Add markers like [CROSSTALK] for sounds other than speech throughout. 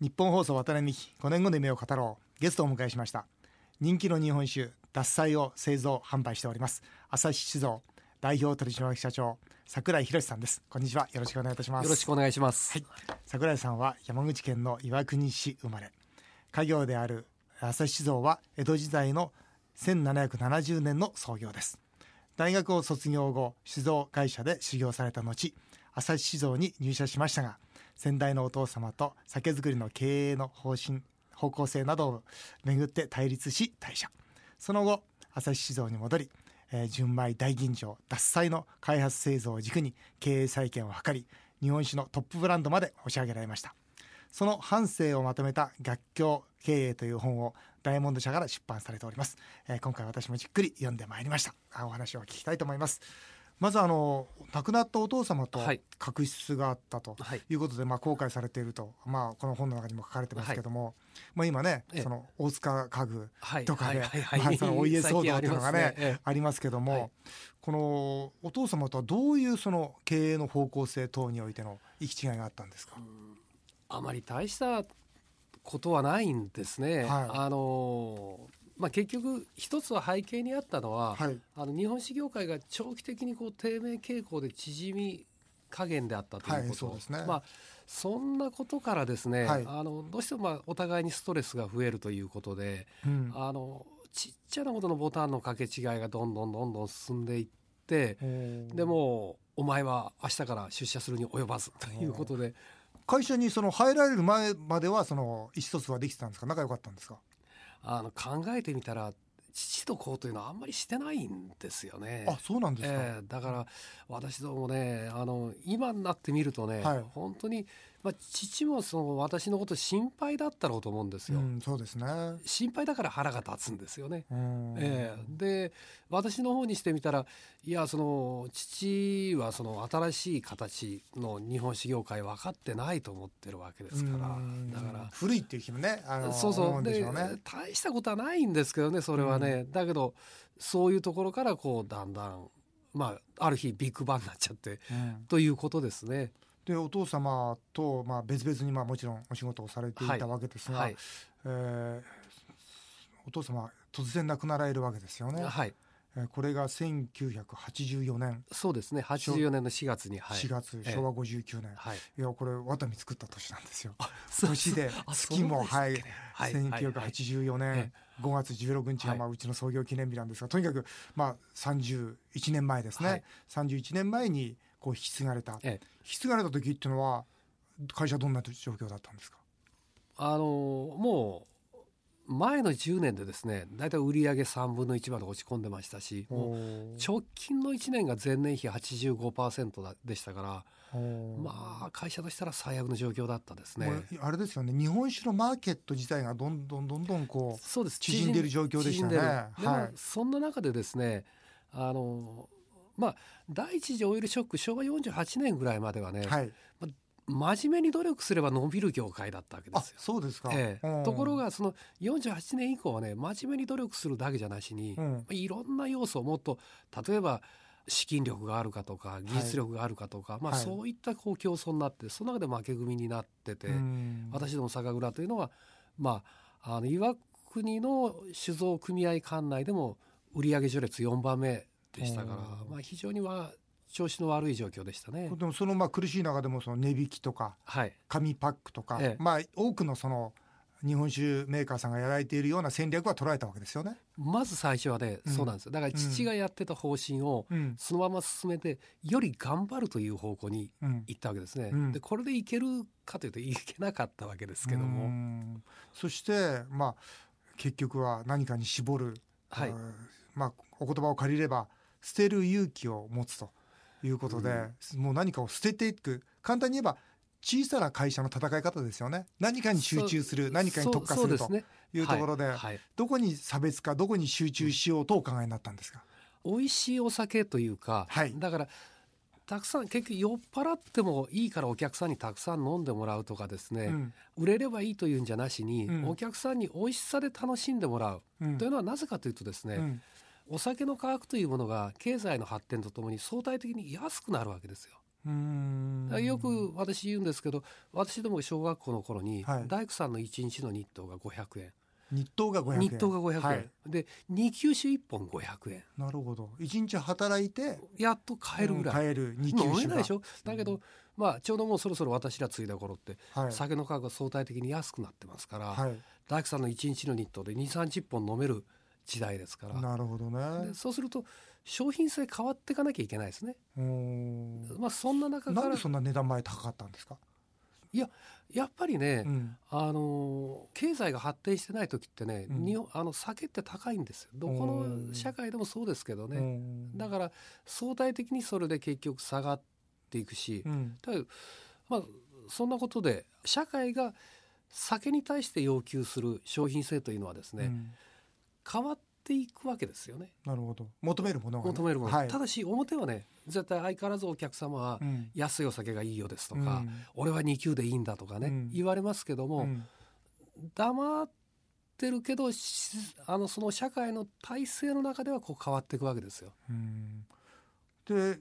日本放送渡辺美希5年後の夢を語ろう。ゲストをお迎えしました。人気の日本酒獺祭を製造販売しております。朝日酒造代表取締役社長桜井博さんです。こんにちは。よろしくお願いいたします。よろしくお願いします、はい、桜井さんは山口県の岩国市生まれ。家業である朝日酒造は江戸時代の1770年の創業です。大学を卒業後酒造会社で修行された後朝日酒造に入社しましたが先代のお父様と酒造りの経営の方針方向性などをめぐって対立し退社。その後朝日酒造に戻り、えー純米大吟醸獺祭の開発製造を軸に経営再建を図り日本酒のトップブランドまで押し上げられました。その半生をまとめた逆境経営という本をダイヤモンド社から出版されております、えー今回私もじっくり読んでまいりました。お話を聞きたいと思います。まずあの亡くなったお父様とはい。確執があったとはい。いうことで、まあ、後悔されていると、まあ、この本の中にも書かれてますけども、まあ、今ねええ。その大塚家具はい。とかで、お家騒動っていうのがね最近ありますね。ええ。ありますけども、はい。このお父様とはどういうその経営の方向性等においての行き違いがあったんですか、あまり大したことはないんですね、はい。あのまあ結局一つは背景にあったのは、はい。あの日本酒業界が長期的にこう低迷傾向で縮み加減であったということ、はいね。まあそんなことからですね、はい。あのどうしてもまあお互いにストレスが増えるということで、うん。あのちっちゃなことのボタンの掛け違いがどんどんどんどん進んでいって、でもお前は明日から出社するに及ばずということで。会社にその入られる前まではその意思疎通はできてたんですか？仲良かったんですか？あの考えてみたら父と子というのはあんまりしてないんですよね。あそうなんですか、ええだから私どもねあの今になってみるとね、はい本当に、まあ、父もその私のこと心配だったろうと思うんですよ。うん、そうですね。心配だから腹が立つんですよね。うん。ええ。で私の方にしてみたらいやその父はその新しい形の日本史業界分かってないと思ってるわけですから。うん。だから古いっていう気もねあのそうそ思ううんでね。大したことはないんですけどねそれはね、だけどそういうところからこうだんだんまあある日ビッグバンになっちゃってうん。ということですね。でお父様と、まあ、別々に、まあ、もちろんお仕事をされていたわけですが、はい、えーお父様突然亡くなられるわけですよね、はい、えーこれが1984年。そうですね。84年の4月に、はい、4月、ええ。昭和59年、はい。いやこれワタミ作った年なんですよ。年であ月もはい。はい。1984年。5月16日がはい。まあうちの創業記念日なんですがとにかくまあ31年前ですね、はい。31年前にこう引き継がれた。ええ。引き継がれた時っていうのは会社どんな状況だったんですか？あのもう前の10年でですね大体売上3分の1まで落ち込んでましたしもう直近の1年が前年比85%だでしたからまあ会社としたら最悪の状況だったですね。あれですよね。日本酒のマーケット自体がどんどんどんどんこうそうです。縮んでる状況でしたね。はい。そんな中でですねあのまあ第一次オイルショック昭和48年ぐらいまではね、はい。真面目に努力すれば伸びる業界だったわけであすよ。そうですか、ええ。うん。ところがその48年以降はね真面目に努力するだけじゃなしに、うん。いろんな要素をもっと例えば資金力があるかとか技術力があるかとか、まあ、はい。そういったこう競争になってその中で負け組になってて、うん。私ども酒蔵というのは、まあ、あの岩国の酒造組合管内でも売上序列4番目でしたから、うんまあ、非常には調子の悪い状況でしたね。でもそのまあ苦しい中でもその値引きとかはい。紙パックとか、ええ。まあ多くのその日本酒メーカーさんがやられているような戦略は捉えたわけですよね。まず最初はね、うん。そうなんですよ。だから父がやってた方針をうん。そのまま進めてより頑張るという方向にうん。行ったわけですね。うん。でこれでいけるかというといけなかったわけですけどうも、ん。そしてまあ結局は何かに絞る、はい。うんまあお言葉を借りれば捨てる勇気を持つということで、もう何かを捨てていく。簡単に言えば小さな会社の戦い方ですよね。何かに集中する何かに特化するというところではいはい。どこに差別化どこに集中しようとお考えになったんですか、美味しいお酒というか、はい。だからたくさん結局酔っ払ってもいいからお客さんにたくさん飲んでもらうとかですね、うん。売れればいいというんじゃなしに、うん。お客さんに美味しさで楽しんでもらう、うん。というのはなぜかというとですね、うんお酒の価格というものが経済の発展とともに相対的に安くなるわけですよ。よく私言うんですけど私ども小学校の頃に、はい。大工さんの1日の日当が500円。日当が500円。日当が500円、はい。で2級酒1本500円。なるほど。一日働いてやっと買えるぐらい、買える。二級酒が。飲めないでしょ？だけど、まあちょうどもうそろそろ私ら継いだ頃って、はい。酒の価格が相対的に安くなってますから、はい。大工さんの1日の日当で2 3 0本飲める時代ですから。なるほどね。でそうすると商品性変わっていかなきゃいけないですね。うー。んまあそんな中から。なんでそんな値段前高かったんですか？いややっぱりね、うん。あの経済が発展してない時ってね、うん。日本あの酒って高いんですよ。どこの社会でもそうですけどうね、んだから相対的にそれで結局下がっていくし、うん。だまあそんなことで社会が酒に対して要求する商品性というのはですね、うん変わっていくわけですよね。なるほど。求めるものがね。求めるもの、はい。ただし表はね絶対相変わらずお客様はうん。安いお酒がいいよですとか、うん。俺は2級でいいんだとかね、うん。言われますけども、うん。黙ってるけどしあのその社会の体制の中ではこう変わっていくわけですよ。うん。で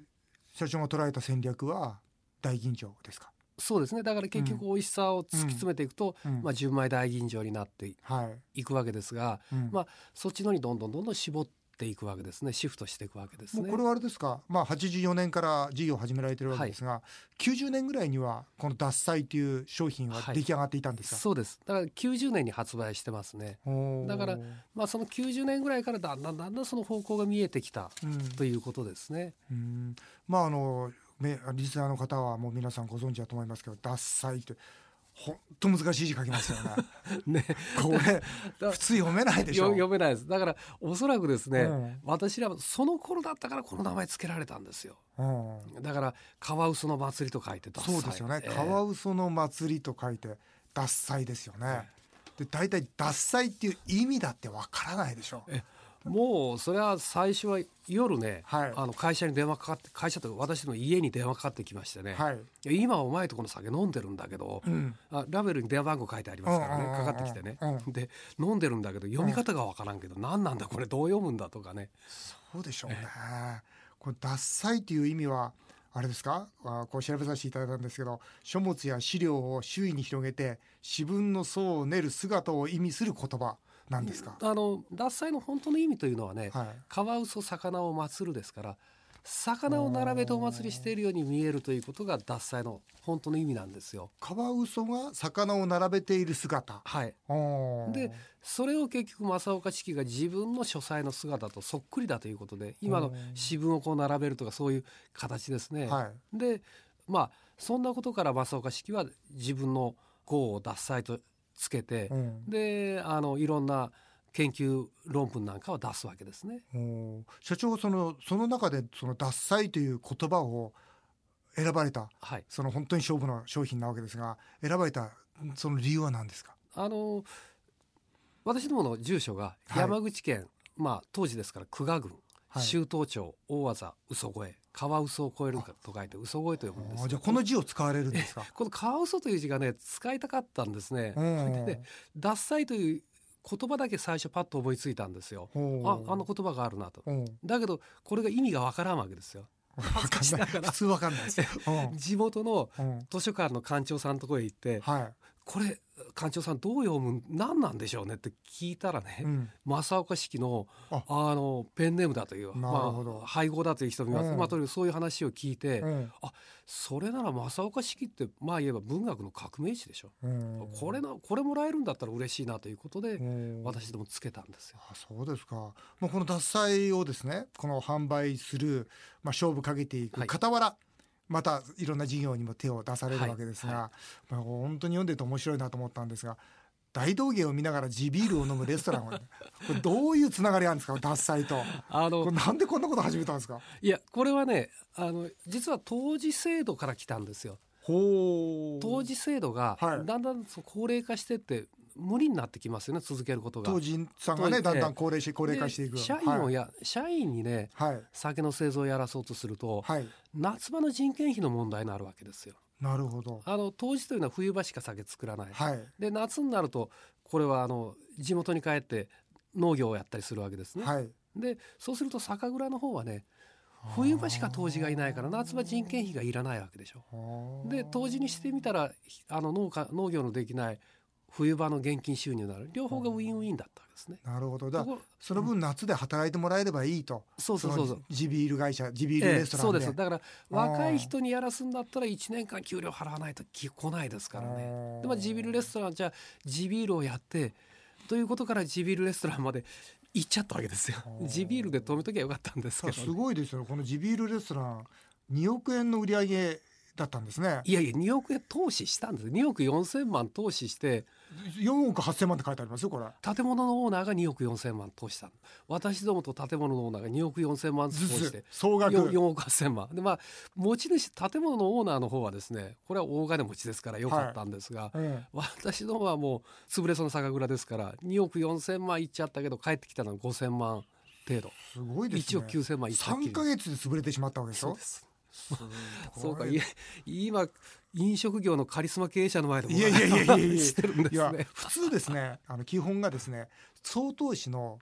社長が捉えた戦略は大吟醸ですか、そうですね。だから結局美味しさを突き詰めていくと、うん。まあ、純米大吟醸になってはい、いくわけですが、うん。まあ、そっちのにどんどんどんどん絞っていくわけですね。シフトしていくわけですね。これはあれですか、まあ、84年から事業を始められてるわけですが、90年ぐらいにはこの獺祭という商品は出来上がっていたんですか、そうです。だから90年に発売してますね。だからまあ、その90年ぐらいからだんだんだんだんその方向が見えてきたうん。ということですね。うん。まああのめリスナーの方はもう皆さんご存知だと思いますけど獺祭って本当難しい字書きますよね。[LAUGHS] ね。これだ普通読めないでしょ。よ読めないです。だからおそらくですね、うん。私らはその頃だったからこの名前付けられたんですよ。うん。だからカワウソの祭りと書いて獺祭そうですよね、ええ。カワウソの祭りと書いて獺祭ですよね、で大体獺祭っていう意味だってわからないでしょ。えもうそれは最初は夜ね、はい。あの会社に電話かかって会社とか私の家に電話かかってきましてね、はい、今お前とこの酒飲んでるんだけど、うん、あラベルに電話番号書いてありますからね、うんうんうんうん。かかってきてね、うん。で飲んでるんだけど読み方がわからんけど、何なんだこれどう読むんだとかね。そうでしょうね。これ獺祭っていう意味はあれですか？あこう調べさせていただいたんですけど書物や資料を周囲に広げて自分の層を練る姿を意味する言葉なんですか、あの獺祭の本当の意味というのはね、はい。カワウソ魚を祀るですから魚を並べてお祭りしているように見えるということが獺祭の本当の意味なんですよ。カワウソが魚を並べている姿。はい、でそれを結局正岡子規が自分の書斎の姿とそっくりだということで今の詩文をこう並べるとかそういう形ですね。はい。でまあそんなことから正岡子規は自分の号を獺祭とつけて、うん。であのいろんな研究論文なんかを出すわけですね。社長そのその中でその獺祭という言葉を選ばれたはい、その本当に勝負の商品なわけですが選ばれたその理由は何ですか？あの私どもの住所がはい。山口県、まあ当時ですから久我郡、はい。周東町大技嘘声カワウソを超えるかと書いて嘘声と読むんですじゃあこの字を使われるんですか？[LAUGHS] このカワウソという字がね使いたかったんですね。うん。で獺祭という言葉だけ最初パッと思いついたんですよ。ああの言葉があるなと。う。んだけどこれが意味がわからんわけですよ。わかんない。普通わかんないですうん。[LAUGHS] 地元のうん。図書館の館長さんのところへ行っては「これ館長さんどう読む何なんでしょうね」って聞いたらね、い、うん、正岡式のあ。あのペンネームだというまあ、配合だという人もいます、うん。まあ、とにかくそういう話を聞いて、うん。それなら正岡式ってまあ言えば文学の革命児でしょ、うん。これなこれもらえるんだったら嬉しいなということで、うん。私どもつけたんですよ。あそうですか、まあ、この獺祭をですねこの販売する、まあ、勝負かけていくはい。傍ら、またいろんな事業にも手を出されるはいわけですが、はまあ、本当に読んでて面白いなと思ったんですが大道芸を見ながら地ビールを飲むレストランをね [LAUGHS] これどういうつながりがあるんですか？獺祭と。あのなんでこんなこと始めたんですか？いやこれはねあの実は当時制度から来たんですよ。当時制度がはい。だんだん高齢化してって無理になってきますよね続けることが。当時さんがね当時だんだん高齢し高齢化していくで社員をや、社員にねはい、はい酒の製造をやらそうとすると、はい、夏場の人件費の問題になるわけですよ。なるほどあの当時というのは冬場しか酒作らない。はいで夏になるとこれはあの地元に帰って農業をやったりするわけですね。はいでそうすると酒蔵の方はね冬場しか杜氏がいないから夏場人件費がいらないわけでしょ。で杜氏にしてみたらあの農家農業のできない冬場の現金収入になる両方がウィンウィンだったわけですね。なるほど。だその分夏で働いてもらえればいいと、そうそうそうそう。地ビール会社地ビールレストランで、ええ、そうです。だから若い人にやらすんだったら1年間給料払わないと来ないですからね。でまあ地ビールレストランじゃあ地ビールをやってということから地ビールレストランまで行っちゃったわけですよ。地ビールで止めときゃよかったんですけど、ね、すごいですよこの地ビールレストラン2億円の売り上げだったんですね。いやいや2億円投資したんです。2億4千万投資して4億8千万って書いてありますよこれ。建物のオーナーが2億4千万投資した。私どもと建物のオーナーが2億4千万投資して総額。4, 4億8千万。でまあ持ち主建物のオーナーの方はですねこれは大金持ちですからよかったんですが、はい。うん、私どもはもう潰れそうな酒蔵ですから2億4千万いっちゃったけど帰ってきたのは5千万程度。すごいですね。1億9千万いった3か月で潰れてしまったわけでしょ？そうですそうかい今飲食業のカリスマ経営者の前でもいやいやいやいやいや。してるんですね。普通ですねあの基本がですね総投資の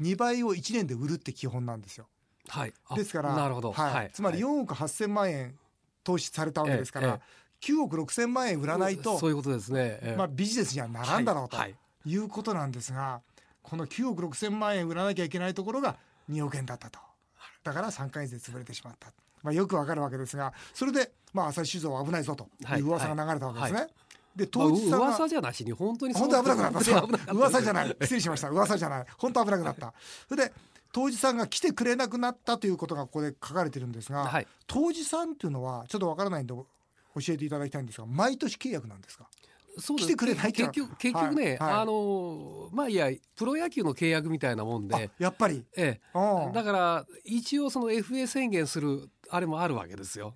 2倍を1年で売るって基本なんですよ。はい、ですからなるほど、はい、はい、つまり4億8,000万円投資されたわけですから、えええ、9億6,000万円売らないとそういうことですね、まあ、ビジネスにはならんだろうとい。うことなんですが、この9億6,000万円売らなきゃいけないところが2億円だったと。だから3か月で潰れてしまった。まあ、よくわかるわけですがそれで、まあ、朝日酒造は危ないぞという噂が流れたわけですね。はいはいで当日さんが、まあ、噂じゃなしに本当に本当危なくなった [LAUGHS] そう噂じゃない失礼しました噂じゃない本当危なくなったそれで当時さんが来てくれなくなったということがここで書かれてるんですが、はい、当時さんっていうのはちょっとわからないんで教えていただきたいんですが毎年契約なんですかそう来てくれない結局結局ね、はいはい、あのまあいやプロ野球の契約みたいなもんで。やっぱり、ええ、だから一応その FA 宣言するあれもあるわけですよ。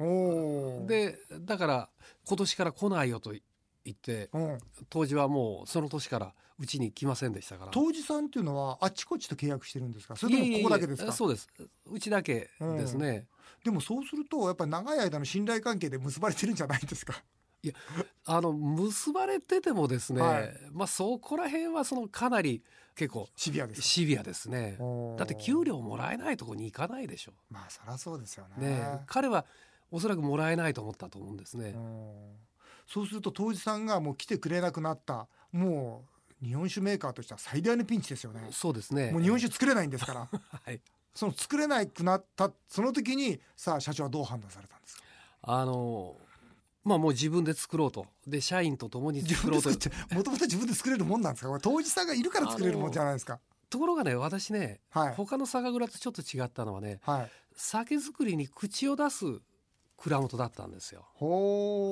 でだから今年から来ないよと言って当時はもうその年からうちに来ませんでしたから。当時さんっていうのはあちこちと契約してるんですか？それともここだけですか？そうです。うちだけですね、でもそうするとやっぱり長い間の信頼関係で結ばれてるんじゃないですか？いやあの結ばれててもですね、はい、まあそこら辺はそのかなり結構シビアですシビアですね。だって給料もらえないとこに行かないでしょ。まあそりゃそうですよね。ね彼はおそらくもらえないと思ったと思うんですね。そうすると当時さんがもう来てくれなくなったもう日本酒メーカーとしては最大のピンチですよね。そうですね。もう日本酒作れないんですから。[LAUGHS] はい。その作れなくなったその時にさあ社長はどう判断されたんですか？あのまあもう自分で作ろうと。で社員と共に作ろうともともと自分で作れるもんなんですか？当事者がいるから作れるもんじゃないですか。ところがね私ね、はい、他の酒蔵とちょっと違ったのはね、はい、酒造りに口を出す蔵元だったんですよ。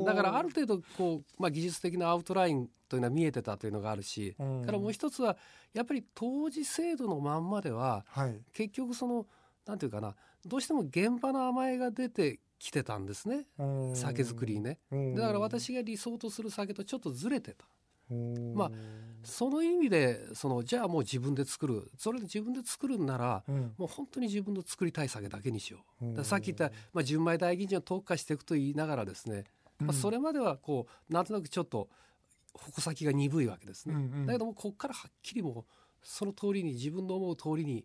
だからある程度こう、まあ、技術的なアウトラインというのは見えてたというのがあるし、うん、からもう一つはやっぱり当時制度のまんまでは、はい、結局そのなんていうかなどうしても現場の甘えが出て来てたんですね。酒造りにねだから私が理想とする酒とちょっとずれてた。まあその意味でそのじゃあもう自分で作る。それで自分で作るんなら、うん、もう本当に自分の作りたい酒だけにしよう。さっき言った、まあ、純米大吟醸を特化していくと言いながらですね、まあ、それまではこうなんとなくちょっと矛先が鈍いわけですね、うんうん、だけどもここからはっきりもうその通りに自分の思う通りに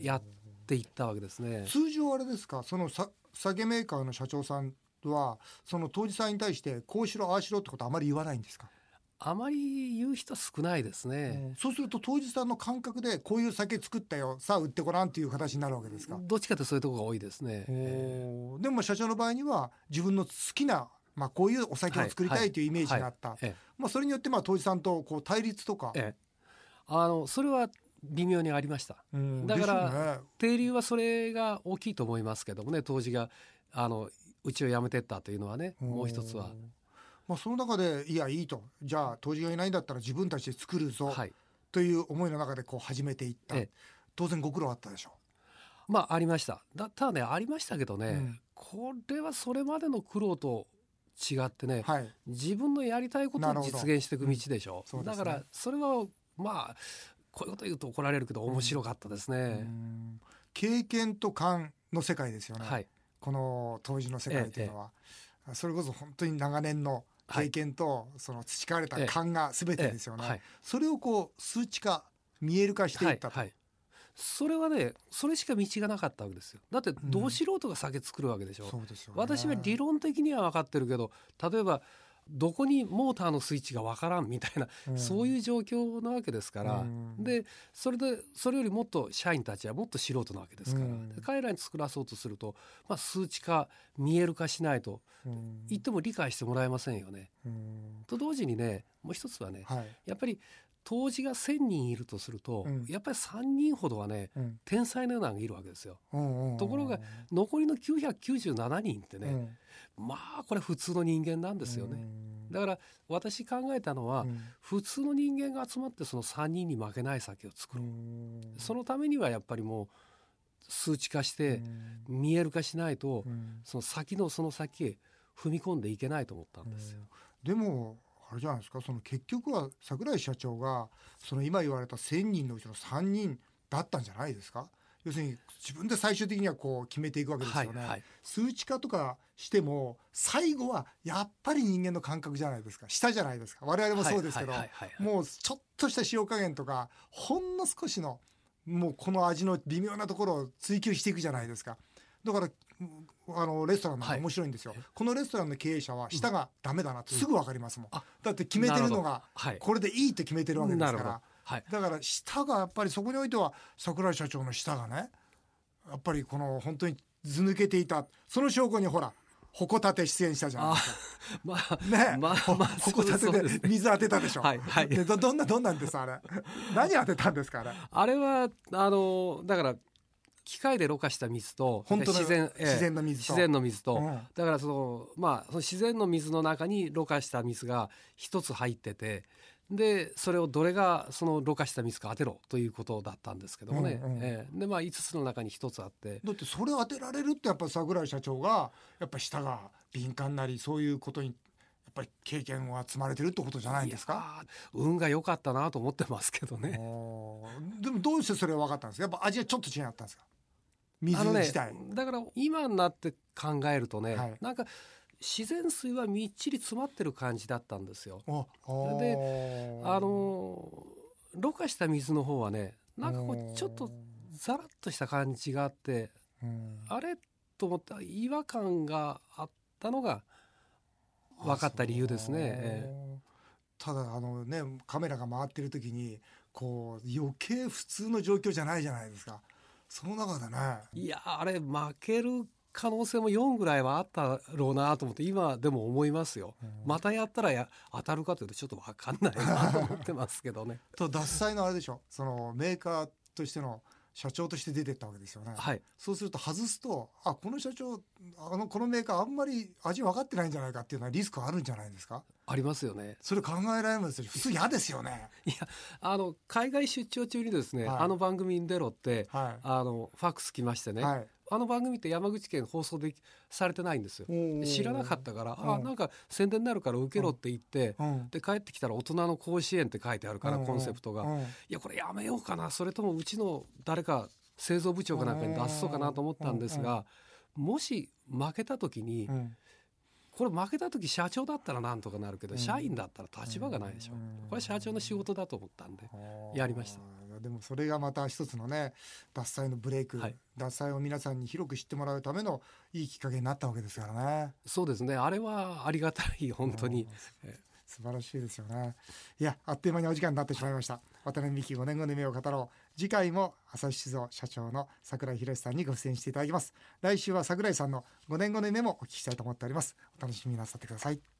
やっていったわけですね。通常あれですか？そのさ酒メーカーの社長さんはその当時さんに対してこうしろああしろってことあまり言わないんですか？あまり言う人少ないですね、うん、そうすると当時さんの感覚でこういう酒作ったよさあ売ってごらんっていう形になるわけですか？どっちかとそういうところが多いですね、でも社長の場合には自分の好きなまあ、こういうお酒を作りたいというイメージがあった、まあ、それによってまあ当時さんとこう対立とか、ええ、あのそれは微妙にありました、だから、停留はそれが大きいと思いますけどもね当時があのうちを辞めてったというのはねもう一つは。まあ、その中でいやいいと。じゃあ当時がいないんだったら自分たちで作るぞ、はい、という思いの中でこう始めていった、当然ご苦労あったでしょう。まあありました。だただねありましたけどね、うん、これはそれまでの苦労と違ってね、はい、自分のやりたいことを実現していく道でしょ。う、うん、だからそれはまあこういうこと言うと怒られるけど面白かったですね。経験と勘の世界ですよね、はい、この当時の世界というのは、ええ、それこそ本当に長年の経験とその培われた勘が全てですよね、え、それをこう数値化見える化していったと、はいはい、それはねそれしか道がなかったわけですよ。だってど素人が酒作るわけでしょ、そうですよ、ね、私は理論的には分かってるけど例えばどこにモーターのスイッチが分からんみたいな、うん、そういう状況なわけですから、うん、でそれでそれよりもっと社員たちはもっと素人なわけですから、うん、彼らに作らそうとすると、まあ、数値化見える化しないと言っても理解してもらえませんよね。と同時にねもう一つはね、はい、やっぱり当時が1,000人いるとすると、うん、やっぱり3人ほどはね、うん、天才のようなのがいるわけですよ。ところが残りの997人ってね、うん、まあこれ普通の人間なんですよね。だから私考えたのは、普通の人間が集まってその3人に負けない酒を作る。そのためにはやっぱりもう数値化して見える化しないと、その先のその先へ踏み込んでいけないと思ったんですよ。でもあれじゃないですか。その結局は櫻井社長がその今言われた1,000人のうちの3人だったんじゃないですか。要するに自分で最終的にはこう決めていくわけですよね、はいはい、数値化とかしても最後はやっぱり人間の感覚じゃないですか。舌じゃないですか。我々もそうですけど、もうちょっとした塩加減とかほんの少しのもうこの味の微妙なところを追求していくじゃないですか。だからあのレストランなん面白いんですよ、はい、このレストランの経営者は舌がダメだなってすぐ分かりますもん、う。ん、だって決めてるのがこれでいいって決めてるわけですから、はい、だから舌がやっぱりそこにおいては櫻井社長の舌がねやっぱりこの本当にず抜けていた。その証拠にほら矛立て出演したじゃないですか。まあ、ね、まあ、まあ、矛立てで水当てたでしょ。はい、はい。ど、どんな、どんなんです、あれ。何当てたんですか、あれ。あれは、あの、だから、機械でろ過した水と自然、えー、自然の水と。自然の水と、うん、だからそのまあその自然の水の中にろ過した水が一つ入っててでそれをどれがそのろ過した水か当てろということだったんですけどもね、うんうん、えー、でまあ5つの中に1つあって。だってそれを当てられるってやっぱ櫻井社長がやっぱり舌が敏感なりそういうことにやっぱり経験は積まれてるってことじゃないんですか？運が良かったなと思ってますけどね。でもどうしてそれが分かったんですか？やっぱ味はちょっと違ったんですか？水自体、ね、だから今になって考えるとね、はい、なんか自然水はみっちり詰まってる感じだったんですよ。であのろ過した水の方はねなんかこうちょっとザラッとした感じがあってあれ？と思った違和感があったのが分かった理由ですね。ただあのねカメラが回ってる時にこう余計普通の状況じゃないじゃないですか。その中でねいやあれ負ける可能性も4ぐらいはあったろうなと思って今でも思いますよ、うん、またやったらや当たるかというとちょっと分かんないなと思ってますけどね。と脱菜のあれでしょそのメーカーとしての社長として出てったわけですよね、はい、そうすると外すとあこの社長あのこのメーカーあんまり味分かってないんじゃないかっていうのはリスクあるんじゃないですか？ありますよね。それ考えられます普通嫌ですよね。いやあの海外出張中にですね、はい、あの番組に出ろって、はい、あのファックス来ましてね、はい、あの番組って山口県放送でされてないんですよ。知らなかったから、あなんか宣伝になるから受けろって言って、で帰ってきたら大人の甲子園って書いてあるから、コンセプトが、いやこれやめようかな。それともうちの誰か製造部長かなんかに出そうかなと思ったんですが、もし負けた時に、これ負けた時社長だったらなんとかなるけど、社員だったら立場がないでしょ、これ社長の仕事だと思ったんでやりました。でもそれがまた一つのね脱菜のブレイク、はい、脱菜を皆さんに広く知ってもらうためのいいきっかけになったわけですからね。そうですね。あれはありがたい本当に、素晴らしいですよね。いやあっという間にお時間になってしまいました。渡辺美希5年後の夢を語ろう。次回も朝日酒造社長の櫻井宏さんにご出演していただきます。来週は櫻井さんの5年後の夢もお聞きしたいと思っております。お楽しみになさってください